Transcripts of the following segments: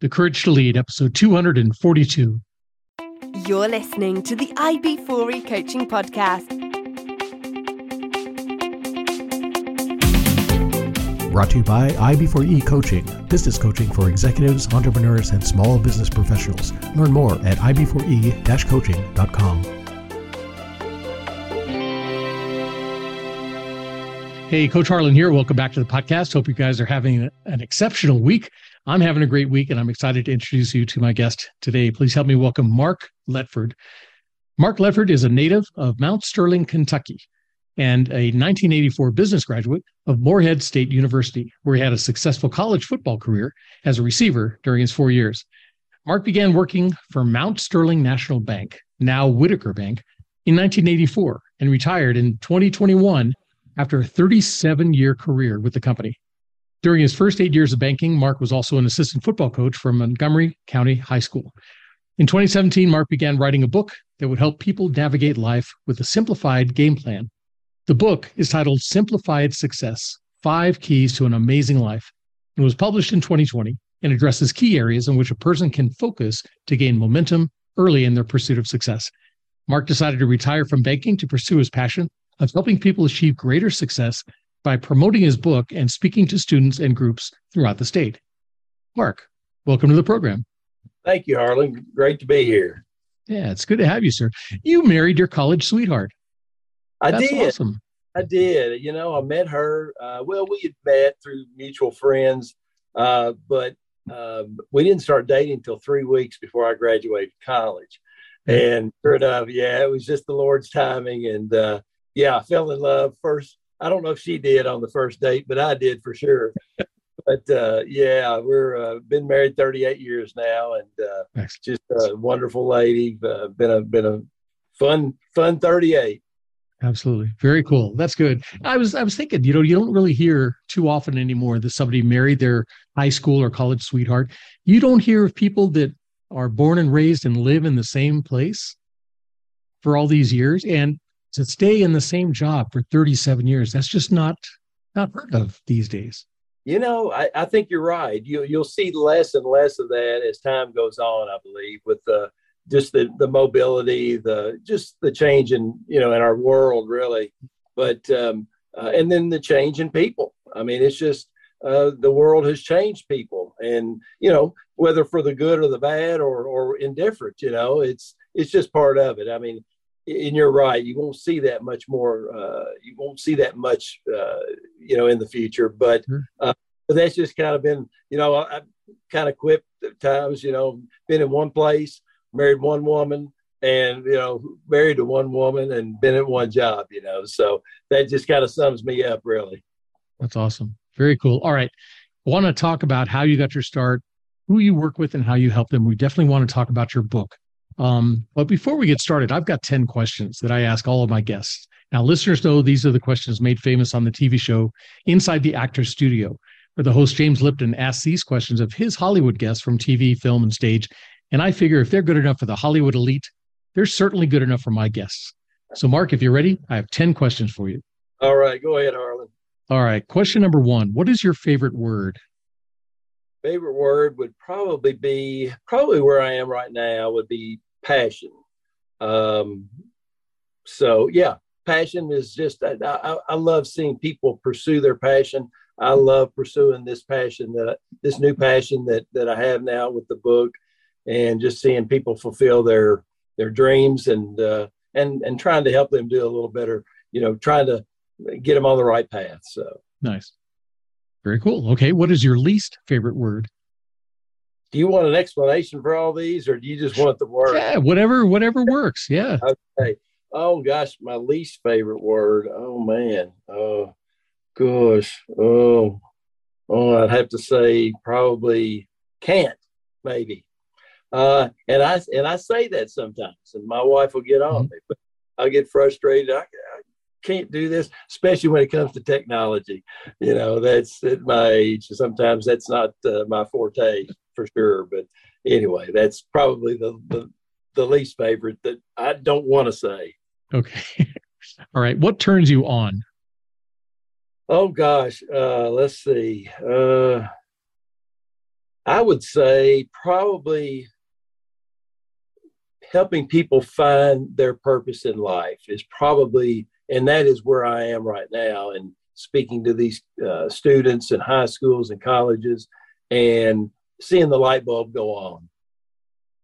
The Courage to Lead, episode 242. You're listening to the IB4E Coaching Podcast. Brought to you by IB4E Coaching, business coaching for executives, entrepreneurs, and small business professionals. Learn more at ib4e-coaching.com. Hey, Coach Harlan here. Welcome back to the podcast. Hope you guys are having an exceptional week. I'm having a great week, and I'm excited to introduce you to my guest today. Please help me welcome Mark Ledford. Mark Ledford is a native of Mount Sterling, Kentucky, and a 1984 business graduate of Morehead State University, where he had a successful college football career as a receiver during his four years. Mark began working for Mount Sterling National Bank, now Whitaker Bank, in 1984 and retired in 2021 after a 37 year career with the company. During his first eight years of banking, Mark was also an assistant football coach for Montgomery County High School. In 2017, Mark began writing a book that would help people navigate life with a simplified game plan. The book is titled Simplified Success Five Keys to an Amazing Life and was published in 2020 and addresses key areas in which a person can focus to gain momentum early in their pursuit of success. Mark decided to retire from banking to pursue his passion of helping people achieve greater success by promoting his book and speaking to students and groups throughout the state. Mark, welcome to the program. Thank you, Harlan. Great to be here. Yeah, it's good to have you, sir. You married your college sweetheart. I That's did. Awesome. I did. You know, I met her. Uh, well, we had met through mutual friends, uh, but uh, we didn't start dating until three weeks before I graduated college. And sure enough, yeah, it was just the Lord's timing. And uh, yeah, I fell in love first. I don't know if she did on the first date, but I did for sure. but uh, yeah, we're uh, been married 38 years now, and uh, just a wonderful lady. Uh, been a been a fun fun 38. Absolutely, very cool. That's good. I was I was thinking, you know, you don't really hear too often anymore that somebody married their high school or college sweetheart. You don't hear of people that are born and raised and live in the same place for all these years and to stay in the same job for 37 years that's just not not heard of these days. You know i, I think you're right. You, you'll see less and less of that as time goes on i believe with the just the, the mobility the just the change in you know in our world really. But um, uh, and then the change in people. I mean it's just uh, the world has changed people. And you know whether for the good or the bad or or indifferent you know it's it's just part of it. I mean and you're right you won't see that much more uh, you won't see that much uh, you know in the future but uh, but that's just kind of been you know I, kind of quit at times you know been in one place married one woman and you know married to one woman and been at one job you know so that just kind of sums me up really. That's awesome. Very cool. All right. Want to talk about how you got your start who you work with and how you help them. We definitely want to talk about your book um, but before we get started, I've got 10 questions that I ask all of my guests. Now, listeners know these are the questions made famous on the TV show Inside the Actor's Studio, where the host James Lipton asks these questions of his Hollywood guests from TV, film, and stage. And I figure if they're good enough for the Hollywood elite, they're certainly good enough for my guests. So, Mark, if you're ready, I have 10 questions for you. All right, go ahead, Harlan. All right. Question number one What is your favorite word? Favorite word would probably be probably where I am right now would be passion. Um, so yeah, passion is just I, I, I, love seeing people pursue their passion. I love pursuing this passion that this new passion that that I have now with the book, and just seeing people fulfill their their dreams and uh, and and trying to help them do a little better. You know, trying to get them on the right path. So nice, very cool. Okay, what is your least favorite word? Do you want an explanation for all these or do you just want the word? Yeah whatever whatever works yeah. Okay. Oh gosh my least favorite word. Oh man. Oh gosh. Oh oh i'd have to say probably can't maybe. Uh and i and i say that sometimes and my wife will get on mm-hmm. me but i get frustrated. I, I can't do this, especially when it comes to technology. You know, that's at my age. Sometimes that's not uh, my forte for sure. But anyway, that's probably the, the, the least favorite that I don't want to say. Okay. All right. What turns you on? Oh gosh. Uh, let's see. Uh, I would say probably helping people find their purpose in life is probably, and that is where I am right now. And speaking to these uh, students in high schools and colleges and seeing the light bulb go on.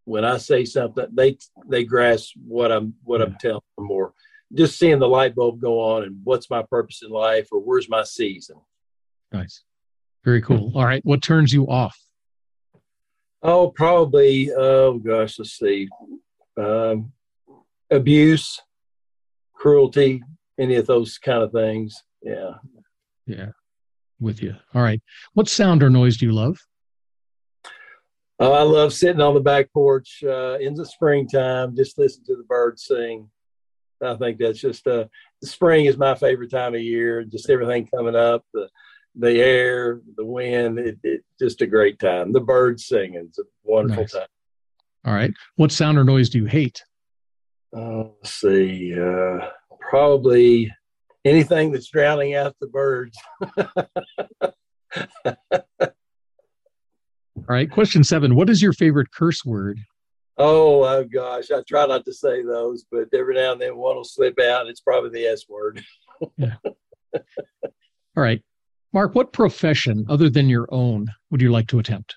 When I say something, they they grasp what I'm what yeah. I'm telling them, or just seeing the light bulb go on and what's my purpose in life, or where's my season. Nice, very cool. All right, what turns you off? Oh, probably. Oh gosh, let's see. Um, abuse, cruelty, any of those kind of things. Yeah. Yeah. With you. All right. What sound or noise do you love? Oh, I love sitting on the back porch uh, in the springtime, just listen to the birds sing. I think that's just uh, the spring is my favorite time of year. Just everything coming up, the the air, the wind, it, it just a great time. The birds singing, it's a wonderful nice. time. All right. What sound or noise do you hate? Uh, let's see. Uh, probably anything that's drowning out the birds. All right. Question seven. What is your favorite curse word? Oh, oh gosh. I try not to say those, but every now and then one will slip out. It's probably the S word. yeah. All right. Mark, what profession other than your own would you like to attempt?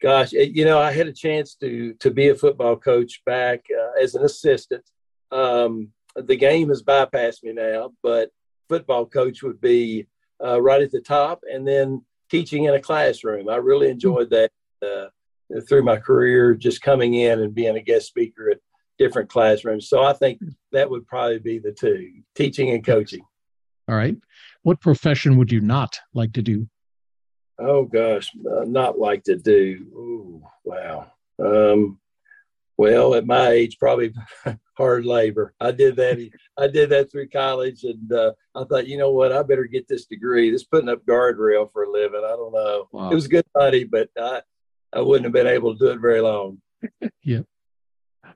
Gosh, you know, I had a chance to to be a football coach back uh, as an assistant. Um, the game has bypassed me now, but football coach would be uh, right at the top, and then teaching in a classroom. I really enjoyed that uh, through my career, just coming in and being a guest speaker at different classrooms. So I think that would probably be the two teaching and coaching. All right. What profession would you not like to do? Oh, gosh, uh, not like to do. Ooh, wow. Um, well, at my age, probably hard labor. I did that. I did that through college, and uh, I thought, you know what, I better get this degree. This putting up guardrail for a living. I don't know. Wow. It was good money, but I, I wouldn't have been able to do it very long. yeah.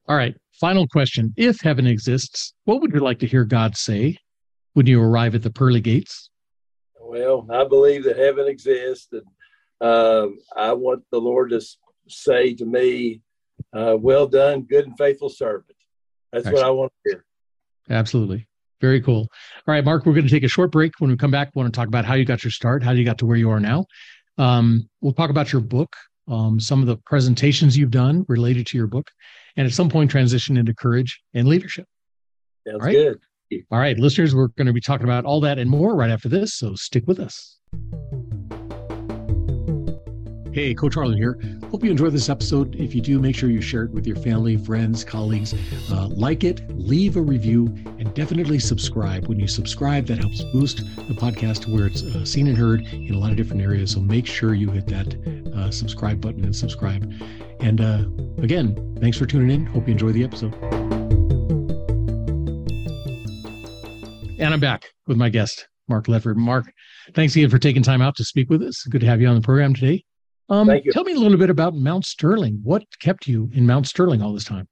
All right. Final question: If heaven exists, what would you like to hear God say when you arrive at the pearly gates? Well, I believe that heaven exists, and um, I want the Lord to say to me, uh, well done, good and faithful servant. That's Excellent. what I want to hear. Absolutely. Very cool. All right, Mark, we're going to take a short break. When we come back, we want to talk about how you got your start, how you got to where you are now. Um, we'll talk about your book, um, some of the presentations you've done related to your book, and at some point transition into courage and leadership. Sounds all right? good. All right, listeners, we're going to be talking about all that and more right after this. So stick with us. Hey, Coach Harlan here. Hope you enjoy this episode. If you do, make sure you share it with your family, friends, colleagues. Uh, like it, leave a review, and definitely subscribe. When you subscribe, that helps boost the podcast to where it's uh, seen and heard in a lot of different areas. So make sure you hit that uh, subscribe button and subscribe. And uh, again, thanks for tuning in. Hope you enjoy the episode. And I'm back with my guest, Mark Ledford. Mark, thanks again for taking time out to speak with us. Good to have you on the program today. Um, Thank you. Tell me a little bit about Mount Sterling. What kept you in Mount Sterling all this time?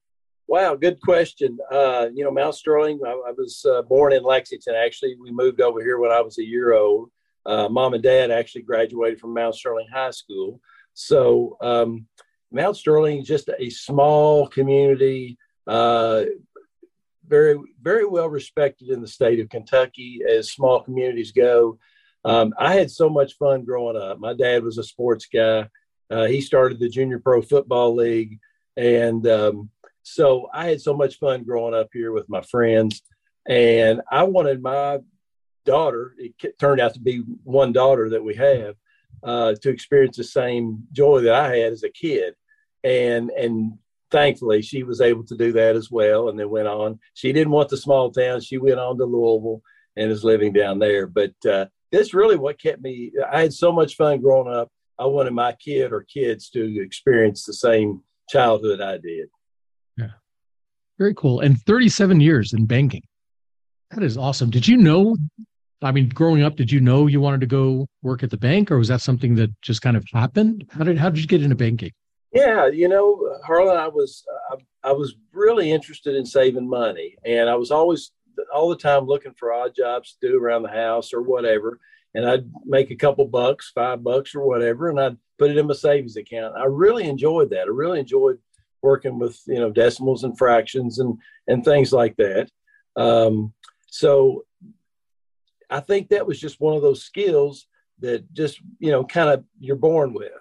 Wow, good question. Uh, you know, Mount Sterling, I, I was uh, born in Lexington. Actually, we moved over here when I was a year old. Uh, Mom and Dad actually graduated from Mount Sterling High School. So, um, Mount Sterling is just a small community, uh, very, very well respected in the state of Kentucky as small communities go. Um, I had so much fun growing up. My dad was a sports guy. Uh, he started the Junior Pro Football League. And um, so I had so much fun growing up here with my friends. And I wanted my daughter, it turned out to be one daughter that we have, uh, to experience the same joy that I had as a kid. And, and thankfully, she was able to do that as well. And then went on. She didn't want the small town. She went on to Louisville and is living down there. But uh, that's really what kept me. I had so much fun growing up. I wanted my kid or kids to experience the same childhood I did. Yeah. Very cool. And 37 years in banking. That is awesome. Did you know? I mean, growing up, did you know you wanted to go work at the bank, or was that something that just kind of happened? How did how did you get into banking? Yeah, you know, Harlan, I was I, I was really interested in saving money, and I was always all the time looking for odd jobs to do around the house or whatever. And I'd make a couple bucks, five bucks or whatever, and I'd put it in my savings account. I really enjoyed that. I really enjoyed working with you know decimals and fractions and and things like that. Um, so I think that was just one of those skills that just you know kind of you're born with.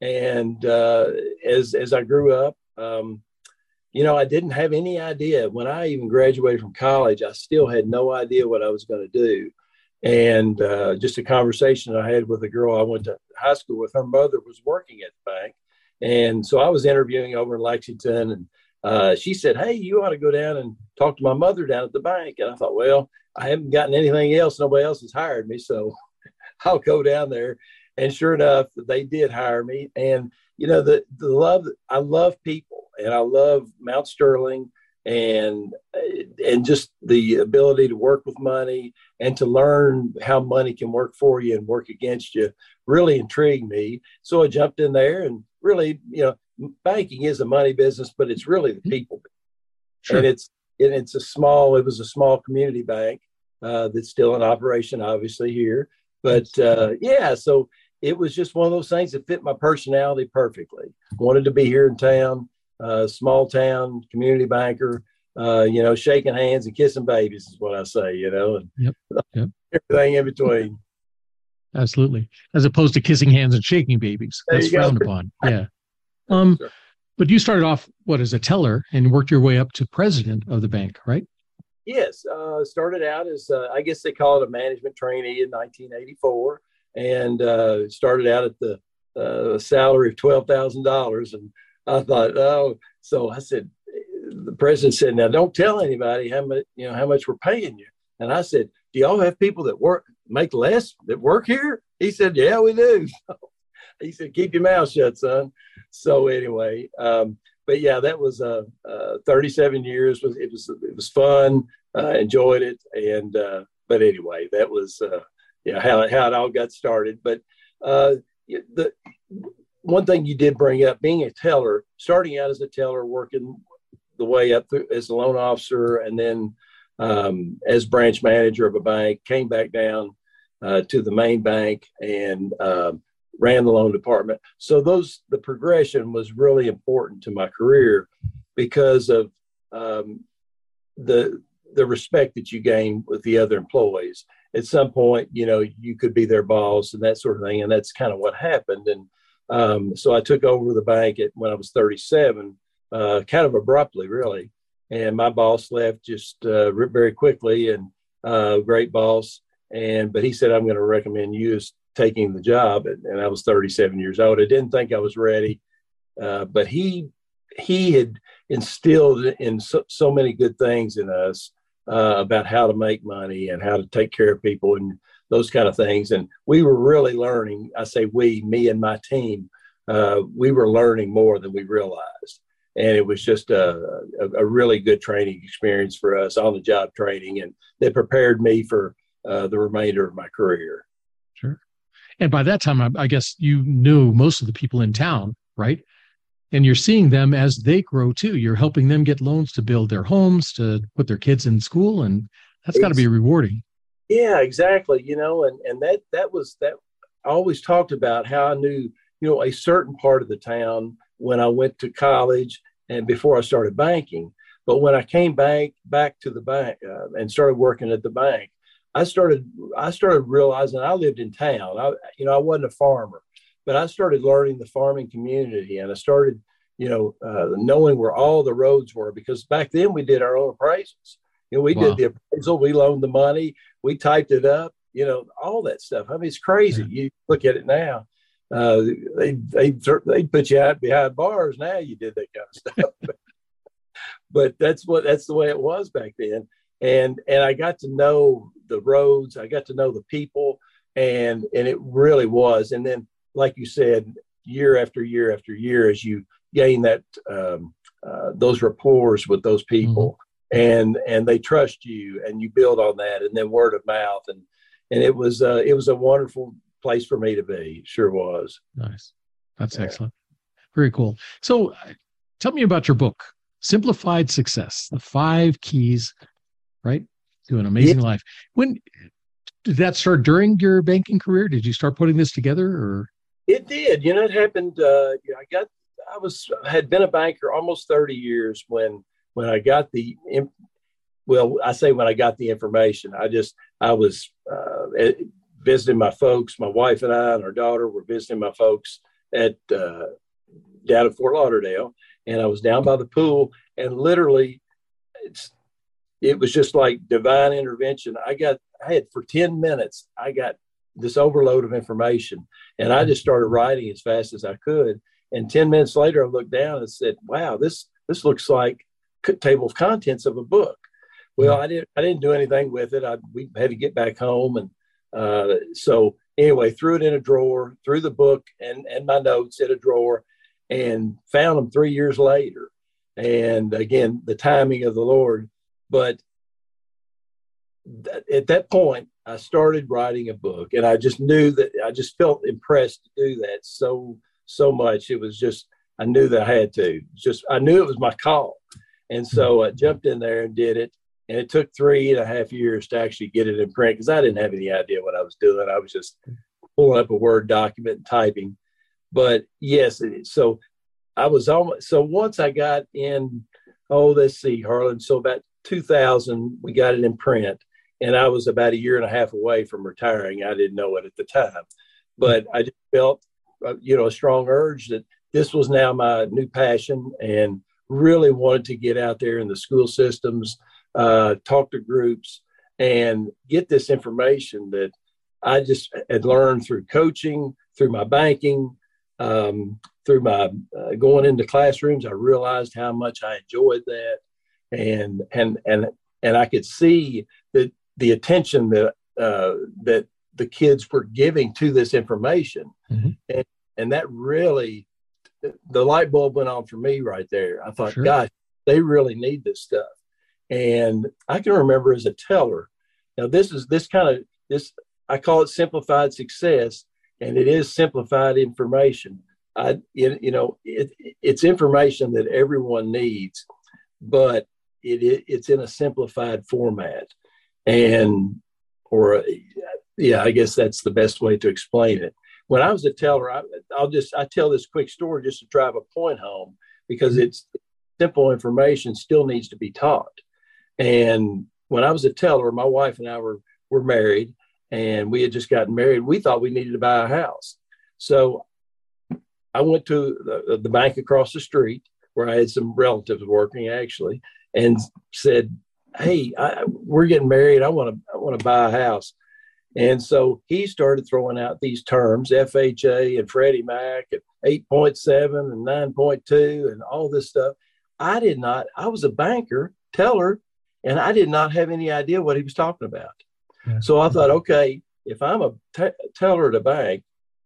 And uh, as as I grew up, um, you know, I didn't have any idea when I even graduated from college. I still had no idea what I was going to do. And uh, just a conversation I had with a girl I went to high school with, her mother was working at the bank. And so I was interviewing over in Lexington, and uh, she said, Hey, you ought to go down and talk to my mother down at the bank. And I thought, Well, I haven't gotten anything else. Nobody else has hired me. So I'll go down there. And sure enough, they did hire me. And, you know, the, the love, I love people and I love Mount Sterling and and just the ability to work with money and to learn how money can work for you and work against you really intrigued me. So I jumped in there and really, you know, banking is a money business, but it's really the people. Sure. And it's and it's a small. It was a small community bank uh, that's still in operation, obviously here. But uh, yeah, so it was just one of those things that fit my personality perfectly. Wanted to be here in town uh, small town community banker, uh, you know, shaking hands and kissing babies is what I say, you know, and yep. Yep. everything in between. Absolutely. As opposed to kissing hands and shaking babies. There That's frowned upon. Yeah. Um, sure. But you started off, what, as a teller and worked your way up to president of the bank, right? Yes. Uh, started out as, uh, I guess they call it a management trainee in 1984 and uh, started out at the uh, salary of $12,000 and I thought, oh, so I said, the president said, now don't tell anybody how much, you know, how much we're paying you. And I said, do y'all have people that work, make less that work here? He said, yeah, we do. he said, keep your mouth shut, son. So anyway, um, but yeah, that was uh, uh, 37 years. Was it was it was fun. Uh, enjoyed it, and uh, but anyway, that was uh, yeah how how it all got started. But uh, the one thing you did bring up being a teller, starting out as a teller, working the way up through, as a loan officer, and then um, as branch manager of a bank, came back down uh, to the main bank and uh, ran the loan department. So those the progression was really important to my career because of um, the the respect that you gain with the other employees. At some point, you know, you could be their boss and that sort of thing, and that's kind of what happened. And um, so I took over the bank at, when I was 37, uh, kind of abruptly, really. And my boss left just uh, very quickly, and uh, great boss. And but he said, "I'm going to recommend you as taking the job." And, and, I was 37 years old. I didn't think I was ready, uh, but he he had instilled in so, so many good things in us uh, about how to make money and how to take care of people and those kind of things. And we were really learning. I say we, me and my team, uh, we were learning more than we realized. And it was just a, a, a really good training experience for us on the job training. And that prepared me for uh, the remainder of my career. Sure. And by that time, I, I guess you knew most of the people in town, right? and you're seeing them as they grow too. You're helping them get loans to build their homes, to put their kids in school, and that's got to be rewarding. Yeah, exactly. You know, and and that that was that. I always talked about how I knew you know a certain part of the town when I went to college and before I started banking. But when I came back back to the bank uh, and started working at the bank, I started I started realizing I lived in town. I you know I wasn't a farmer, but I started learning the farming community and I started you know uh, knowing where all the roads were because back then we did our own appraisals. You know, we wow. did the appraisal, we loaned the money, we typed it up, you know, all that stuff. I mean, it's crazy. Yeah. You look at it now. Uh, they they they put you out behind bars now. You did that kind of stuff, but that's what that's the way it was back then. And and I got to know the roads. I got to know the people, and and it really was. And then, like you said, year after year after year, as you gain that um, uh, those rapports with those people, and and they trust you and you build on that and then word of mouth and and it was uh, it was a wonderful place for me to be sure was nice that's yeah. excellent very cool so uh, tell me about your book simplified success the five keys right to an amazing yeah. life when did that start during your banking career did you start putting this together or It did. You know, it happened. Uh, I got. I was had been a banker almost thirty years when when I got the. Well, I say when I got the information. I just I was uh, visiting my folks. My wife and I and our daughter were visiting my folks at uh, down at Fort Lauderdale, and I was down by the pool, and literally, it's it was just like divine intervention. I got I had for ten minutes. I got this overload of information. And I just started writing as fast as I could. And 10 minutes later, I looked down and said, wow, this, this looks like table of contents of a book. Well, I didn't, I didn't do anything with it. I, we had to get back home. And uh, so anyway, threw it in a drawer, threw the book and, and my notes in a drawer and found them three years later. And again, the timing of the Lord. But th- at that point, I started writing a book, and I just knew that I just felt impressed to do that so so much. It was just I knew that I had to. Just I knew it was my call, and so I jumped in there and did it. And it took three and a half years to actually get it in print because I didn't have any idea what I was doing. I was just pulling up a Word document and typing. But yes, so I was almost so once I got in. Oh, let's see, Harlan. So about 2000, we got it in print and I was about a year and a half away from retiring. I didn't know it at the time, but I just felt, uh, you know, a strong urge that this was now my new passion and really wanted to get out there in the school systems, uh, talk to groups, and get this information that I just had learned through coaching, through my banking, um, through my uh, going into classrooms. I realized how much I enjoyed that, and and and and I could see that the attention that uh, that the kids were giving to this information, mm-hmm. and and that really the light bulb went on for me right there. I thought, sure. gosh, they really need this stuff. And I can remember as a teller. Now this is this kind of this I call it simplified success, and it is simplified information. I it, you know it, it's information that everyone needs, but it, it, it's in a simplified format and or yeah i guess that's the best way to explain it when i was a teller I, will just i tell this quick story just to drive a point home because mm-hmm. it's simple information still needs to be taught and when i was a teller my wife and i were were married and we had just gotten married we thought we needed to buy a house so i went to the, the bank across the street where i had some relatives working actually and said hey, I, we're getting married. I want to I want to buy a house. And so he started throwing out these terms, FHA and Freddie Mac and 8.7 and 9.2 and all this stuff. I did not, I was a banker, teller, and I did not have any idea what he was talking about. Yeah. So I thought, okay, if I'm a t- teller at a bank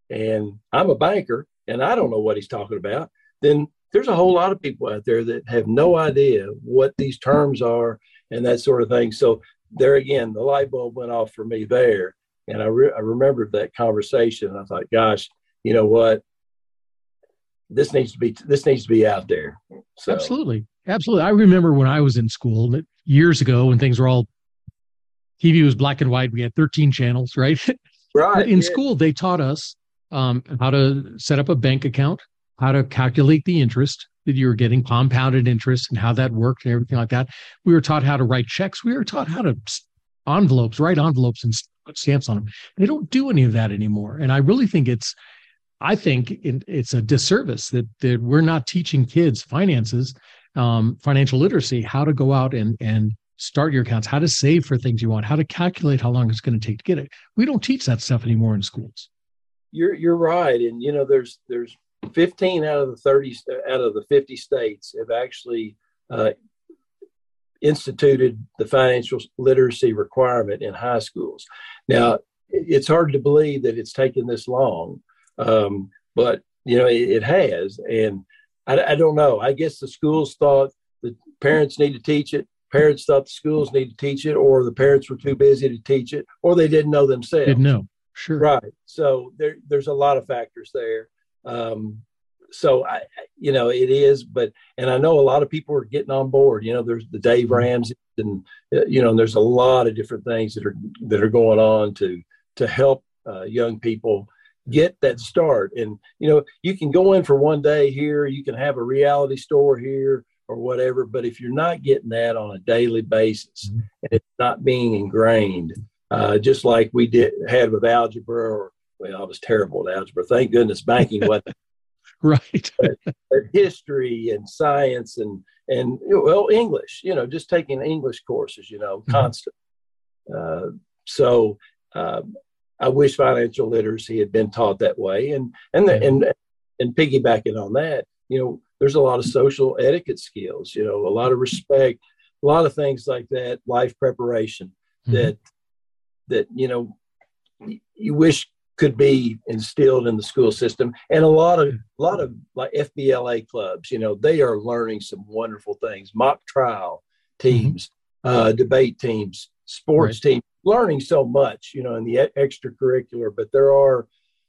and I'm a banker and I don't know what he's talking about, then there's a whole lot of people out there that have no idea what these terms are and that sort of thing. So there again, the light bulb went off for me there. And I, re- I remembered that conversation. I thought, gosh, you know what? This needs to be this needs to be out there. So. Absolutely, absolutely. I remember when I was in school years ago when things were all TV was black and white. We had 13 channels, right? Right. in yeah. school, they taught us um, how to set up a bank account, how to calculate the interest, that you were getting compounded interest and how that worked and everything like that. We were taught how to write checks. We were taught how to envelopes, write envelopes and put stamps on them. They don't do any of that anymore. And I really think it's, I think it's a disservice that, that we're not teaching kids finances, um, financial literacy, how to go out and, and start your accounts, how to save for things you want, how to calculate how long it's going to take to get it. We don't teach that stuff anymore in schools. You're, you're right. And, you know, there's, there's 15 out of the 30 out of the 50 states have actually uh, instituted the financial literacy requirement in high schools. Now, it's hard to believe that it's taken this long, um, but you know it, it has. And I, I, don't know. I guess the schools thought the parents need to teach it. Parents thought the schools need to teach it, or the parents were too busy to teach it, or they didn't know themselves. Didn't know. Sure. Right. So there, there's a lot of factors there. Um, so I, you know, it is, but, and I know a lot of people are getting on board, you know, there's the Dave mm-hmm. Ramsey and, uh, you know, there's a lot of different things that are, that are going on to, to help uh, young people get that start. And you know, you can go in for one day here, you can have a reality store here or whatever, but if you're not getting that on a daily basis mm-hmm. and it's not being ingrained, uh, just like we did had with algebra or well, I was terrible at algebra. Thank goodness banking wasn't. right. but, but history and science and and well English, you know, just taking English courses, you know, mm-hmm. constant. Uh, so um, I wish financial literacy had been taught that way. And and the, and and piggybacking on that, you know, there's a lot of social etiquette skills, you know, a lot of respect, a lot of things like that, life preparation mm-hmm. that that you know you wish could be instilled in the school system and a lot of a lot of like fbla clubs you know they are learning some wonderful things mock trial teams mm-hmm. uh, debate teams sports right. teams learning so much, you know, in the extracurricular, but there are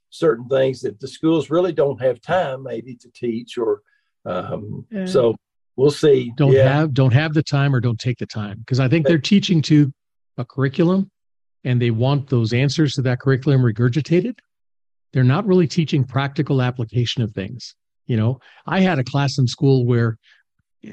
certain things that the schools really don't have time maybe to teach or um, yeah. so we'll see. Don't yeah. have don't have the time or don't take the time because I think they're teaching to a curriculum and they want those answers to that curriculum regurgitated. They're not really teaching practical application of things. You know, I had a class in school where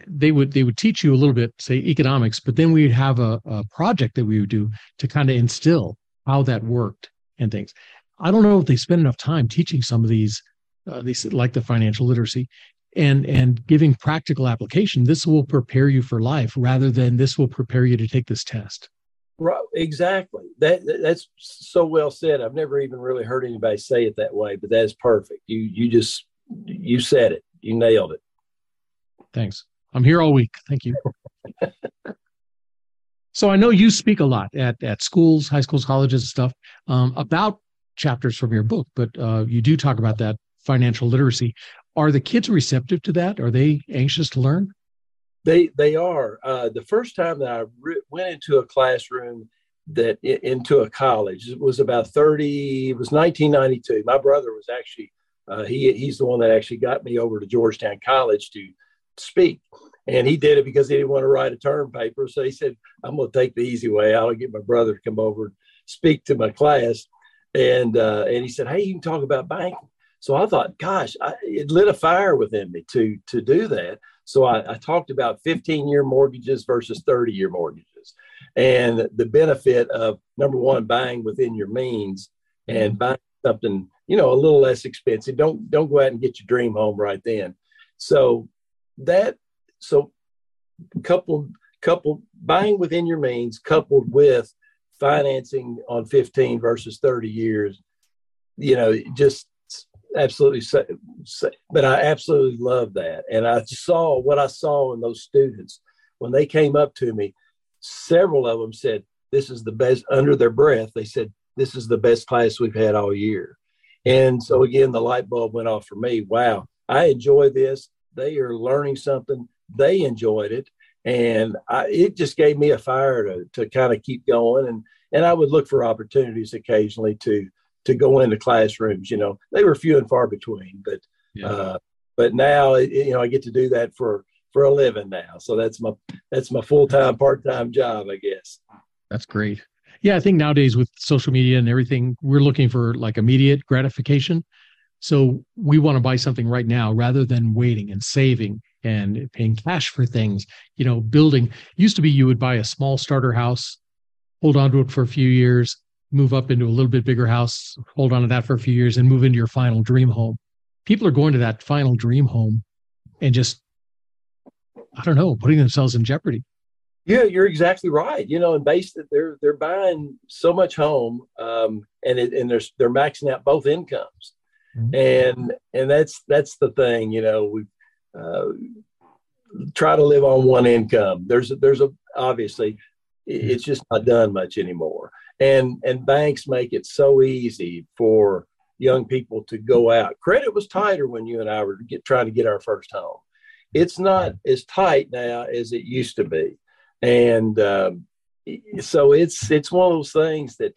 they would they would teach you a little bit say economics but then we'd have a, a project that we would do to kind of instill how that worked and things i don't know if they spend enough time teaching some of these uh, these like the financial literacy and and giving practical application this will prepare you for life rather than this will prepare you to take this test right exactly that that's so well said i've never even really heard anybody say it that way but that's perfect you you just you said it you nailed it thanks I'm here all week. Thank you. so I know you speak a lot at, at schools, high schools, colleges, and stuff um, about chapters from your book, but uh, you do talk about that financial literacy. Are the kids receptive to that? Are they anxious to learn? They they are. Uh, the first time that I re- went into a classroom that into a college it was about 30 it was 1992 my brother was actually uh, he he's the one that actually got me over to georgetown college to speak. And he did it because he didn't want to write a term paper. So he said, I'm going to take the easy way. I'll get my brother to come over and speak to my class. And, uh, and he said, Hey, you can talk about banking. So I thought, gosh, I, it lit a fire within me to, to do that. So I, I talked about 15 year mortgages versus 30 year mortgages and the benefit of number one, buying within your means and buying something, you know, a little less expensive. Don't, don't go out and get your dream home right then. So that so coupled coupled buying within your means coupled with financing on 15 versus 30 years you know just absolutely. But i absolutely love that. And i saw what i saw in those students. When they came up to me several of them said this is the best under their breath they said this is the best class we've had all year. And so again the light bulb went off for me. Wow. I enjoy this. They are learning something. They enjoyed it, and I, it just gave me a fire to to kind of keep going. And and I would look for opportunities occasionally to to go into classrooms. You know, they were few and far between, but yeah. uh, but now you know I get to do that for for a living now. So that's my that's my full time part time job, I guess. That's great. Yeah, I think nowadays with social media and everything, we're looking for like immediate gratification. So we want to buy something right now rather than waiting and saving and paying cash for things. You know, building used to be you would buy a small starter house, hold on to it for a few years, move up into a little bit bigger house, hold on to that for a few years, and move into your final dream home. People are going to that final dream home and just, I don't know, putting themselves in jeopardy. Yeah, you're exactly right. You know, and based that they're they're buying so much home, um, and it, and they're they're maxing out both incomes mm-hmm. and and that's that's the thing you know we uh, try to live on one income there's a, there's a obviously it's just not done much anymore and and banks make it so easy for young people to go out. Credit was tighter when you and i were get, trying to get our first home. It's not as tight now as it used to be. And um, so it's it's one of those things that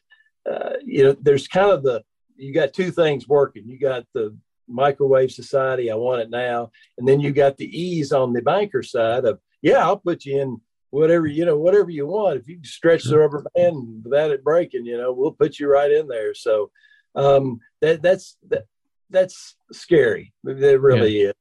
uh, you know there's kind of the you got two things working. You got the microwave society, I want it now, and then you got the ease on the banker side of yeah, I'll put you in whatever you know, whatever you want. If you stretch the rubber band without it breaking, you know, we'll put you right in there. So um, that that's that, that's scary. It really yeah. is.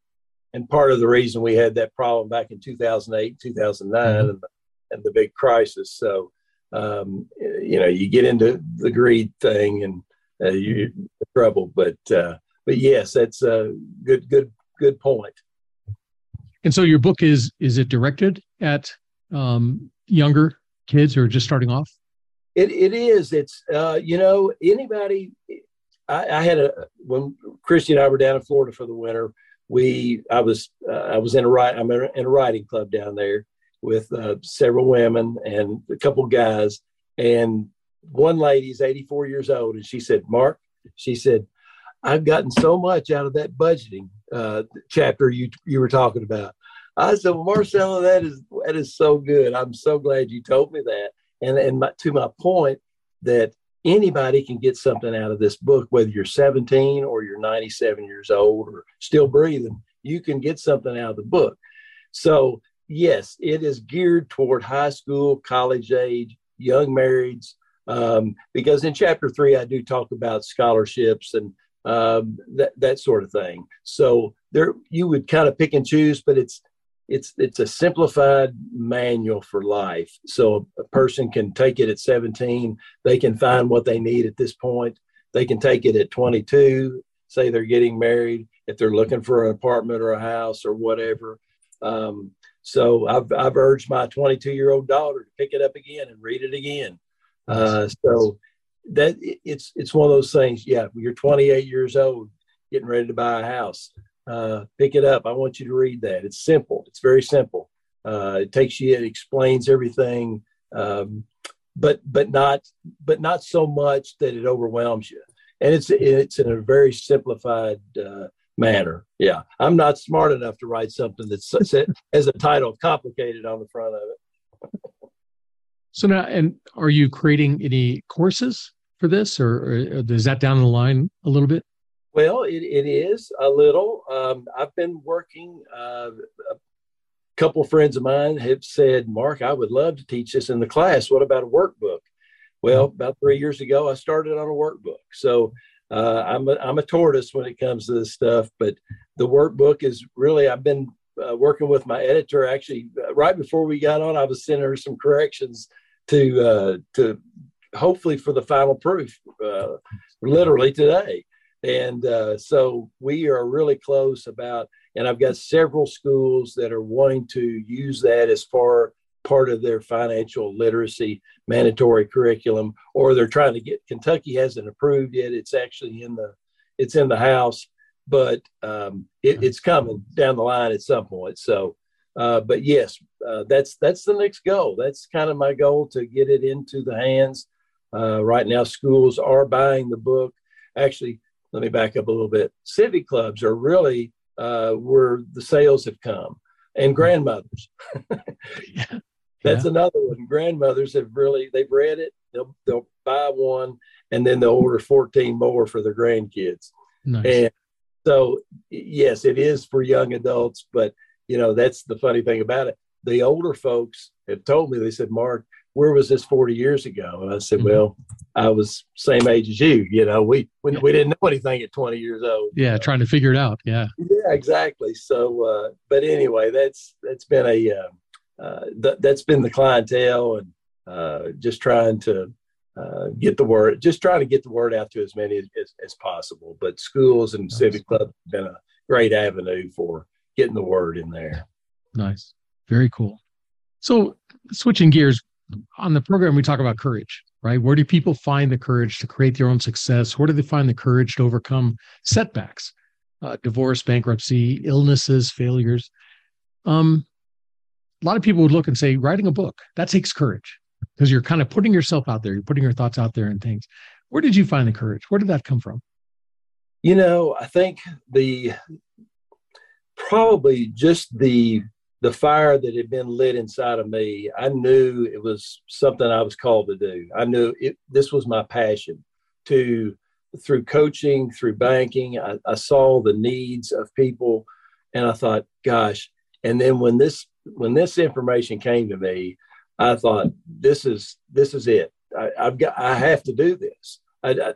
And part of the reason we had that problem back in 2008, 2009, mm-hmm. and, the, and the big crisis. So, um, you know, you get into the greed thing and uh, you're in trouble. But uh, but yes, that's a good good good point. And so your book is is it directed at um, younger kids or just starting off? It it is. It's uh, you know anybody. I, I, had a when Christy and I were down in Florida for the winter. We I was uh, I was in a I'm in a writing club down there with uh, several women and a couple guys. And one lady's 84 years old, and she said, "Mark," she said, "I've gotten so much out of that budgeting uh, chapter you you were talking about." I said, well, Marcella, that is that is so good. I'm so glad you told me that. And and my, to my point that anybody can get something out of this book, whether you're 17 or you're 97 years old or still breathing, you can get something out of the book. So yes, it is geared toward high school, college age, young marrieds. Um, because in chapter three, I do talk about scholarships and um, that that sort of thing. So there, you would kind of pick and choose, but it's it's it's a simplified manual for life. So a person can take it at 17 they can find what they need at this point. They can take it at 22 say they're getting married if they're looking for an apartment or a house or whatever. Um, so I've, I've urged my 22 year old daughter to pick it up again and read it again. Uh, so that it's it's one of those things yeah you're 28 years old getting ready to buy a house uh, pick it up. I want you to read that. It's simple. It's very simple. Uh, it takes you. It explains everything, um, but but not but not so much that it overwhelms you. And it's it's in a very simplified uh, manner. Yeah, I'm not smart enough to write something that's as a title "complicated" on the front of it. So now, and are you creating any courses for this, or, or is that down the line a little bit? Well, it, it is a little. Um, I've been working. Uh, a couple of friends of mine have said, "Mark, I would love to teach this in the class. What about a workbook?" Well, mm-hmm. about three years ago, I started on a workbook. So uh, I'm a, I'm a tortoise when it comes to this stuff. But the workbook is really I've been uh, working with my editor. Actually, uh, right before we got on, I was sending her some corrections to uh, to hopefully for the final proof, uh, literally today. And uh, so we are really close about, and I've got several schools that are wanting to use that as far part of their financial literacy mandatory curriculum, or they're trying to get. Kentucky hasn't approved yet; it's actually in the it's in the House, but um, it, it's coming down the line at some point. So, uh, but yes, uh, that's that's the next goal. That's kind of my goal to get it into the hands. Uh, right now, schools are buying the book. Actually, let me back up a little bit. Civic clubs are really uh, where the sales have come, and grandmothers. yeah. That's yeah. another one. Grandmothers have really they've read it. They'll they'll buy one, and then they'll order fourteen more for their grandkids. Nice. And so, yes, it is for young adults, but you know that's the funny thing about it. The older folks have told me they said, "Mark, where was this 40 years ago? And I said, mm-hmm. well, I was same age as you, you know, we, we, we didn't know anything at 20 years old. Yeah. Trying to figure it out. Yeah. Yeah, exactly. So, uh, but anyway, that's, that's been a, uh, uh, th- that's been the clientele and, uh, just trying to, uh, get the word, just trying to get the word out to as many as, as, possible. But schools and nice. civic clubs have been a great avenue for getting the word in there. Nice. Very cool. So switching gears, on the program, we talk about courage, right? Where do people find the courage to create their own success? Where do they find the courage to overcome setbacks, uh, divorce, bankruptcy, illnesses, failures? Um, a lot of people would look and say, writing a book, that takes courage because you're kind of putting yourself out there, you're putting your thoughts out there and things. Where did you find the courage? Where did that come from? You know, I think the probably just the the fire that had been lit inside of me, I knew it was something I was called to do. I knew it, this was my passion to, through coaching, through banking, I, I saw the needs of people and I thought, gosh. And then when this, when this information came to me, I thought, this is, this is it. I, have got, I have to do this. I, I,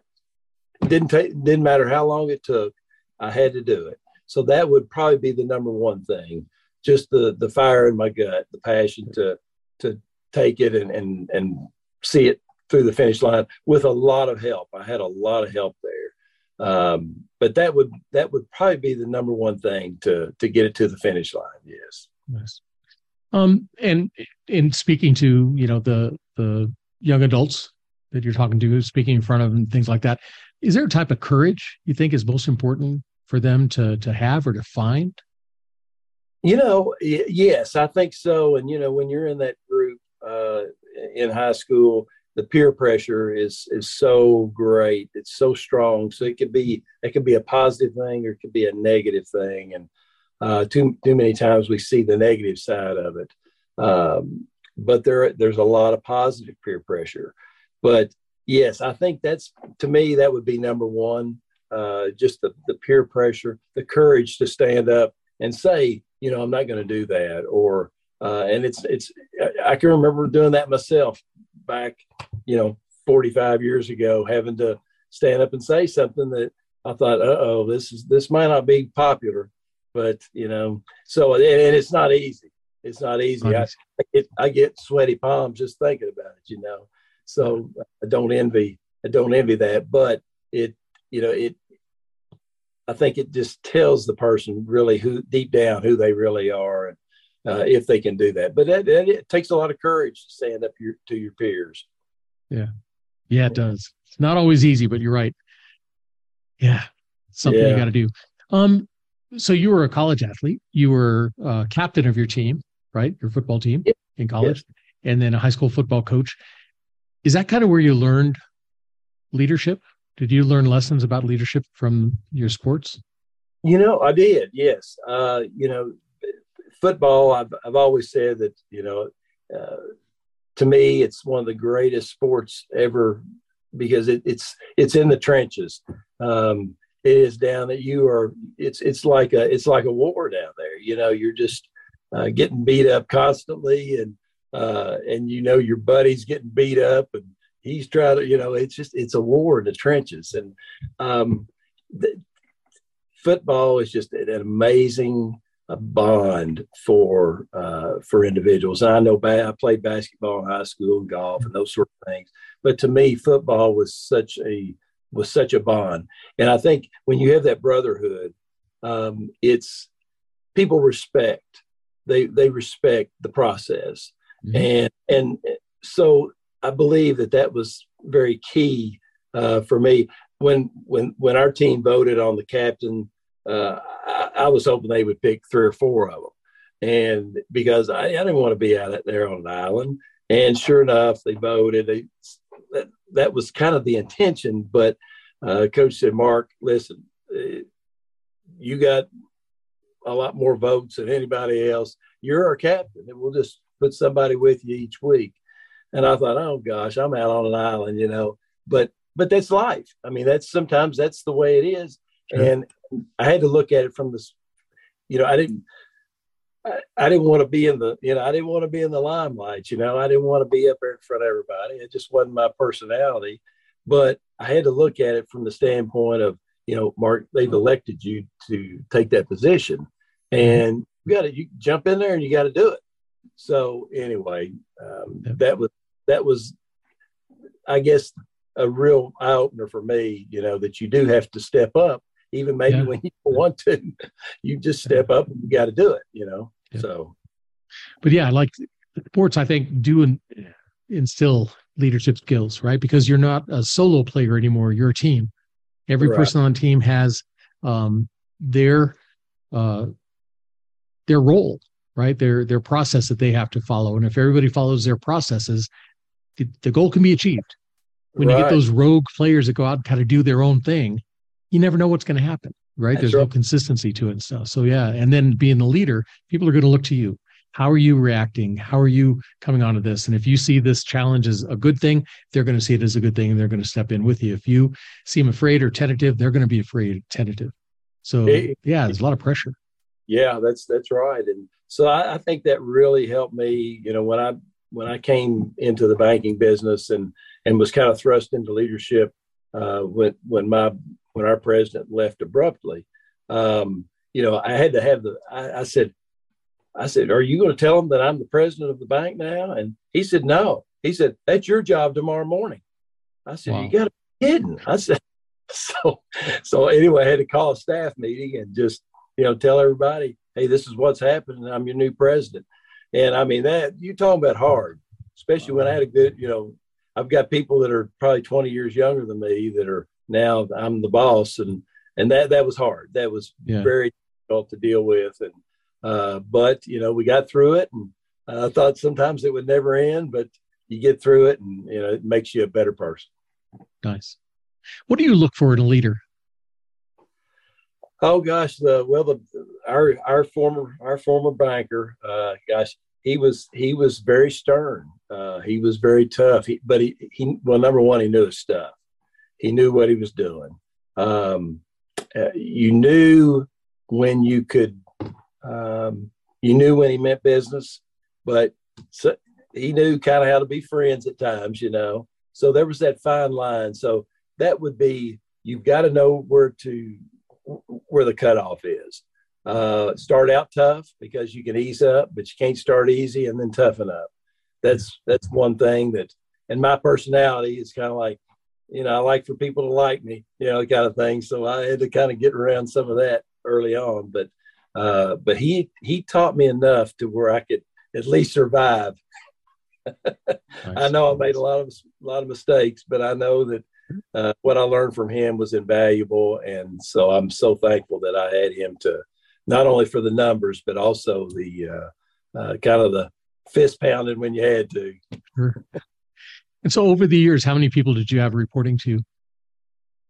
didn't take didn't matter how long it took. I had to do it. So that would probably be the number one thing. Just the the fire in my gut, the passion to to take it and and and see it through the finish line with a lot of help. I had a lot of help there, um, but that would that would probably be the number one thing to to get it to the finish line. Yes. Yes. Um, and in speaking to you know the the young adults that you're talking to, speaking in front of, and things like that, is there a type of courage you think is most important for them to to have or to find? You know, yes, I think so. And you know, when you're in that group uh, in high school, the peer pressure is is so great. It's so strong. So it could be it could be a positive thing or it could be a negative thing. And uh, too too many times we see the negative side of it. Um, but there there's a lot of positive peer pressure. But yes, I think that's to me that would be number one. Uh, just the, the peer pressure, the courage to stand up and say, you know, I'm not going to do that. Or uh, and it's it's I can remember doing that myself back, you know, 45 years ago, having to stand up and say something that I thought, uh oh, this is this might not be popular, but you know, so and, it's not easy. It's not easy. I, I, get I get sweaty palms just thinking about it, you know. So I don't envy I don't envy that, but it you know it I think it just tells the person really who deep down who they really are and uh, if they can do that. But that, that, it takes a lot of courage to stand up your, to your peers. Yeah, yeah, it does. It's not always easy, but you're right. Yeah, something yeah. you got to do. Um, so you were a college athlete. You were uh, captain of your team, right? Your football team yeah. in college, yeah. and then a high school football coach. Is that kind of where you learned leadership? Did you learn lessons about leadership from your sports? You know, I did. Yes. Uh, you know, football. I've I've always said that you know, uh, to me, it's one of the greatest sports ever because it, it's it's in the trenches. Um, it is down that you are. It's it's like a it's like a war down there. You know, you're just uh, getting beat up constantly, and uh, and you know your buddy's getting beat up, and he's trying to. You know, it's just it's a war in the trenches, and um, the, football is just an amazing bond for uh, for individuals. And I know ba- I played basketball in high school and golf and those sort of things, but to me, football was such a was such a bond. And I think when you have that brotherhood, um, it's people respect they they respect the process, mm-hmm. and and so I believe that that was very key uh, for me when when when our team voted on the captain. Uh, I, I, was hoping they would pick three or four of them, and because I, I didn't want to be out there on an island. And sure enough, they voted. They, that, that was kind of the intention, but uh, coach said, "Mark, listen, uh, you got a lot more votes than anybody else. You're our captain, and we'll just put somebody with you each week." And I thought, "Oh gosh, I'm out on an island," you know. But but that's life. I mean, that's sometimes that's the way it is. Sure. And I had to look at it from this, you know, I didn't, I, I, didn't want to be in the, you know, I didn't want to be in the limelight, you know, I didn't want to be up there in front of everybody. It just wasn't my personality. But I had to look at it from the standpoint of, you know, Mark, they've elected you to take that position and you got to you jump in there and you got to do it. So anyway, um, that was, that was, I guess, a real eye opener for me, you know, that you do have to step up even maybe yeah. when you want to, you just step up and you got to do it, you know? Yeah. So, but yeah, like sports, I think do in, instill leadership skills, right? Because you're not a solo player anymore. You're a team. Every right. person on the team has um, their uh, their role, right? Their their process that they have to follow. And if everybody follows their processes, the, the goal can be achieved. When right. you get those rogue players that go out and kind of do their own thing, you never know what's going to happen, right? That's There's no consistency to it and stuff. So yeah, and then being the leader, people are going to look to you. How are you reacting? How are you coming onto this? And if you see this challenge as a good thing, they're going to see it as a good thing and they're going to step in with you. If you seem afraid or tentative, they're going to be afraid, tentative. So yeah, there's a lot of pressure. Yeah, that's that's right. And so I, I think that really helped me. You know, when I when I came into the banking business and and was kind of thrust into leadership uh, when when my when our president left abruptly. Um, you know, I had to have the. I, I said, I said, "Are you going to tell him that I'm the president of the bank now?" And he said, "No." He said, "That's your job tomorrow morning." I said, wow. "You got to be kidding!" I said, "So, so anyway, I had to call a staff meeting and just you know tell everybody, hey, this is what's happening. I'm your new president." And I mean that you talking about hard, especially when I had a good, you know, I've got people that are probably 20 years younger than me that are now I'm the boss, and and that that was hard. That was yeah. very difficult to deal with, and uh, but you know we got through it, and I thought sometimes it would never end, but you get through it, and you know it makes you a better person. Nice. What do you look for in a leader? Oh gosh, the well the our our former our former banker, uh, gosh, he was he was very stern. Uh, he was very tough. He, but he he well number one he knew his stuff. He knew what he was doing. Um, uh, you knew when you could. Um, you knew when he meant business, but so, he knew kind of how to be friends at times. You know, so there was that fine line. So that would be you've got to know where to where the cutoff is. Uh, start out tough because you can ease up, but you can't start easy and then toughen up. That's that's one thing that, and my personality is kind of like, you know, I like for people to like me, you know, kind of thing. So I had to kind of get around some of that early on, but uh, but he he taught me enough to where I could at least survive. nice. I know I made a lot of a lot of mistakes, but I know that uh, what I learned from him was invaluable, and so I'm so thankful that I had him to not only for the numbers but also the uh, uh, kind of the fist pounding when you had to. Sure. And so, over the years, how many people did you have reporting to?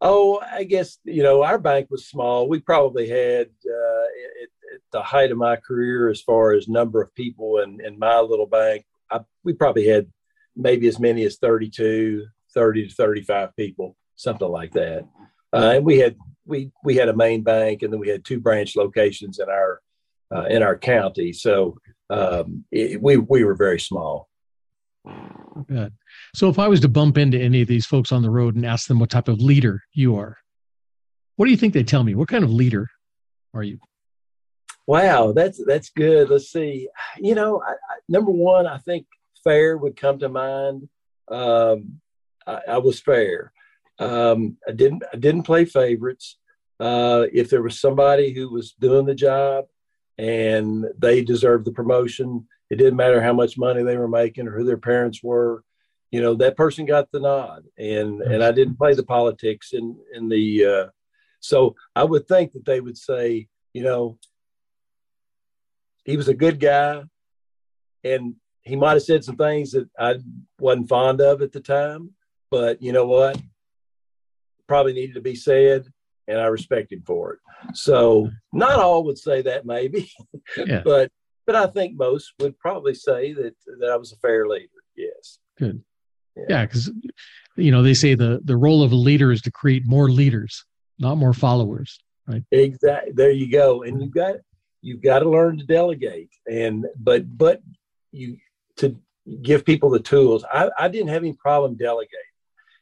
Oh, I guess you know our bank was small. We probably had uh, at, at, the height of my career, as far as number of people in, in my little bank, I, we probably had maybe as many as 32, 30 to 35 people, something like that. Uh, and we had we we had a main bank, and then we had two branch locations in our uh, in our county. So um, it, we we were very small. Good. So if I was to bump into any of these folks on the road and ask them what type of leader you are, what do you think they tell me? What kind of leader are you? Wow, that's that's good. Let's see. You know, I, I, number one, I think fair would come to mind. Um, I, I was fair. Um, I didn't I didn't play favorites. Uh, if there was somebody who was doing the job and they deserved the promotion, it didn't matter how much money they were making or who their parents were. You know that person got the nod, and and I didn't play the politics in in the. Uh, so I would think that they would say, you know, he was a good guy, and he might have said some things that I wasn't fond of at the time, but you know what? Probably needed to be said, and I respect him for it. So not all would say that, maybe, yeah. but but I think most would probably say that that I was a fair leader. Yes. Good. Yeah, because yeah, you know they say the the role of a leader is to create more leaders, not more followers. Right. Exactly. There you go. And you've got you've got to learn to delegate, and but but you to give people the tools. I, I didn't have any problem delegating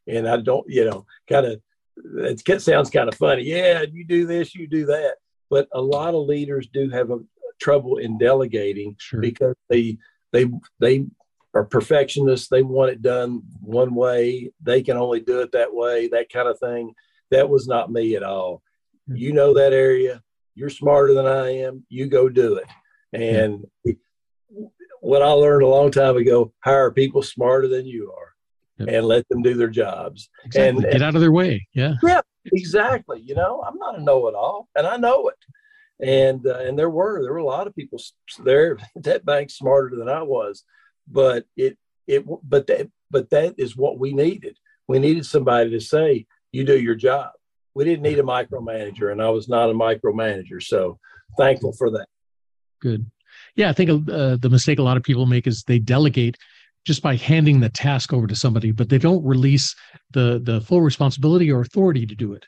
and I don't, you know, kind of it sounds kind of funny. Yeah, you do this, you do that, but a lot of leaders do have a trouble in delegating sure. because they they they are perfectionists. They want it done one way. They can only do it that way. That kind of thing. That was not me at all. Mm-hmm. You know that area. You're smarter than I am. You go do it. And mm-hmm. what I learned a long time ago: hire people smarter than you are yep. and let them do their jobs exactly. and get out of their way. Yeah. Yeah, exactly. You know, I'm not a know-it-all, and I know it. And uh, and there were there were a lot of people there that bank smarter than I was, but it it but that but that is what we needed. We needed somebody to say, "You do your job." We didn't need a micromanager, and I was not a micromanager, so thankful for that. Good. Yeah, I think uh, the mistake a lot of people make is they delegate just by handing the task over to somebody, but they don't release the the full responsibility or authority to do it.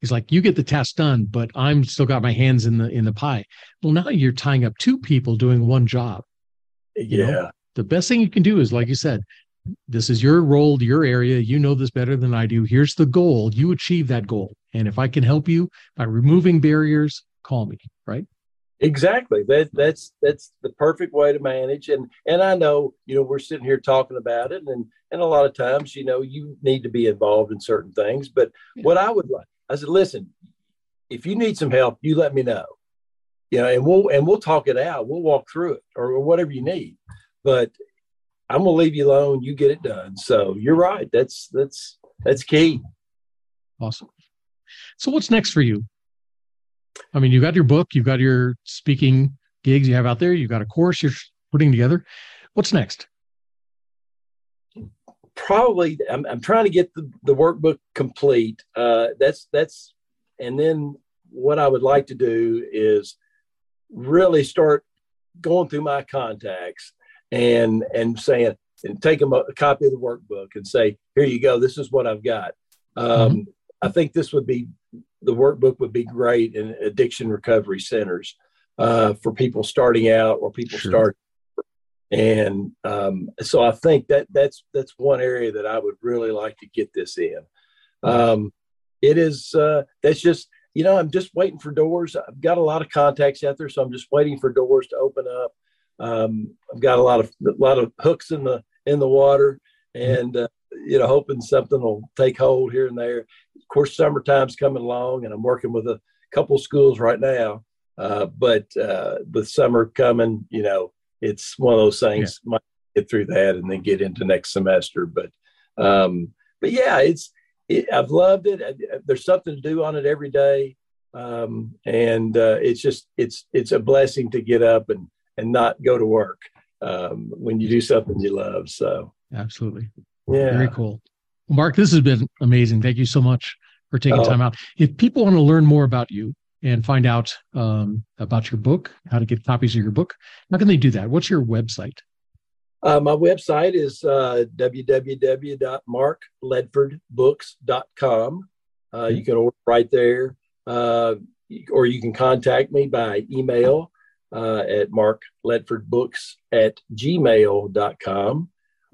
He's like, you get the task done, but I'm still got my hands in the in the pie. Well, now you're tying up two people doing one job. You yeah. Know? The best thing you can do is, like you said, this is your role, your area. You know this better than I do. Here's the goal. You achieve that goal. And if I can help you by removing barriers, call me, right? Exactly. That that's that's the perfect way to manage. And and I know, you know, we're sitting here talking about it and and a lot of times, you know, you need to be involved in certain things. But yeah. what I would like, I said, listen, if you need some help, you let me know. You know, and we'll and we'll talk it out. We'll walk through it or, or whatever you need. But I'm gonna leave you alone. You get it done. So you're right. That's that's that's key. Awesome. So what's next for you? I mean, you've got your book, you've got your speaking gigs you have out there, you've got a course you're putting together. What's next? Probably, I'm, I'm trying to get the, the workbook complete. Uh, that's that's, and then what I would like to do is really start going through my contacts and and saying and take them a, a copy of the workbook and say, here you go, this is what I've got. Um, mm-hmm. I think this would be the workbook would be great in addiction recovery centers uh, for people starting out or people sure. start. And um, so I think that that's that's one area that I would really like to get this in. Um, it is uh, that's just you know I'm just waiting for doors. I've got a lot of contacts out there, so I'm just waiting for doors to open up. Um, I've got a lot of a lot of hooks in the in the water, and uh, you know, hoping something will take hold here and there. Of course, summertime's coming along, and I'm working with a couple schools right now. Uh, but uh, with summer coming, you know, it's one of those things. Yeah. Might get through that and then get into next semester. But um, but yeah, it's it, I've loved it. There's something to do on it every day, um, and uh, it's just it's it's a blessing to get up and and not go to work um, when you do something you love. So absolutely. Yeah. Very cool. Well, Mark, this has been amazing. Thank you so much for taking oh. time out. If people want to learn more about you and find out um, about your book, how to get copies of your book, how can they do that? What's your website? Uh, my website is uh, www.markledfordbooks.com. Uh, you can order right there, uh, or you can contact me by email uh, at markledfordbooks at gmail.com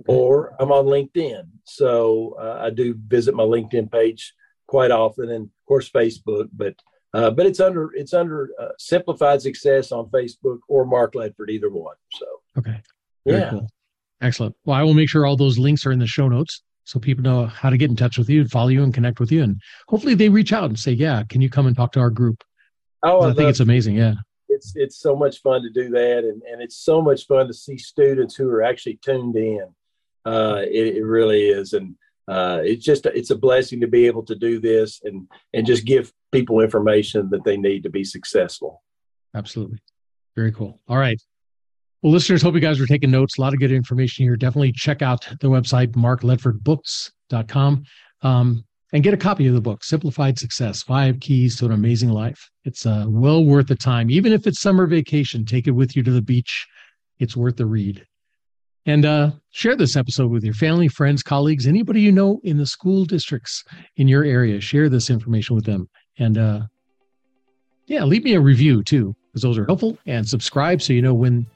or I'm on LinkedIn. So uh, I do visit my LinkedIn page quite often, and of course Facebook. But uh, but it's under it's under uh, Simplified Success on Facebook or Mark Ledford, either one. So okay, Very yeah, cool. excellent. Well, I will make sure all those links are in the show notes so people know how to get in touch with you and follow you and connect with you, and hopefully they reach out and say, "Yeah, can you come and talk to our group?" Oh, I, I think it's amazing. Yeah it's it's so much fun to do that and, and it's so much fun to see students who are actually tuned in uh, it, it, really is, and uh, it's just it's a blessing to be able to do this and and just give people information that they need to be successful. Absolutely, very cool. All right. Well, listeners, hope you guys are taking notes. A lot of good information here. Definitely check out the website, markledfordbooks.com, um, and get a copy of the book, Simplified Success Five Keys to an Amazing Life. It's uh, well worth the time. Even if it's summer vacation, take it with you to the beach. It's worth the read. And uh, share this episode with your family, friends, colleagues, anybody you know in the school districts in your area. Share this information with them. And uh, yeah, leave me a review too, because those are helpful. And subscribe so you know when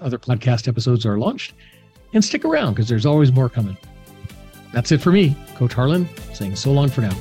other podcast episodes are launched. And stick around because there's always more coming. That's it for me, Coach Harlan, saying so long for now.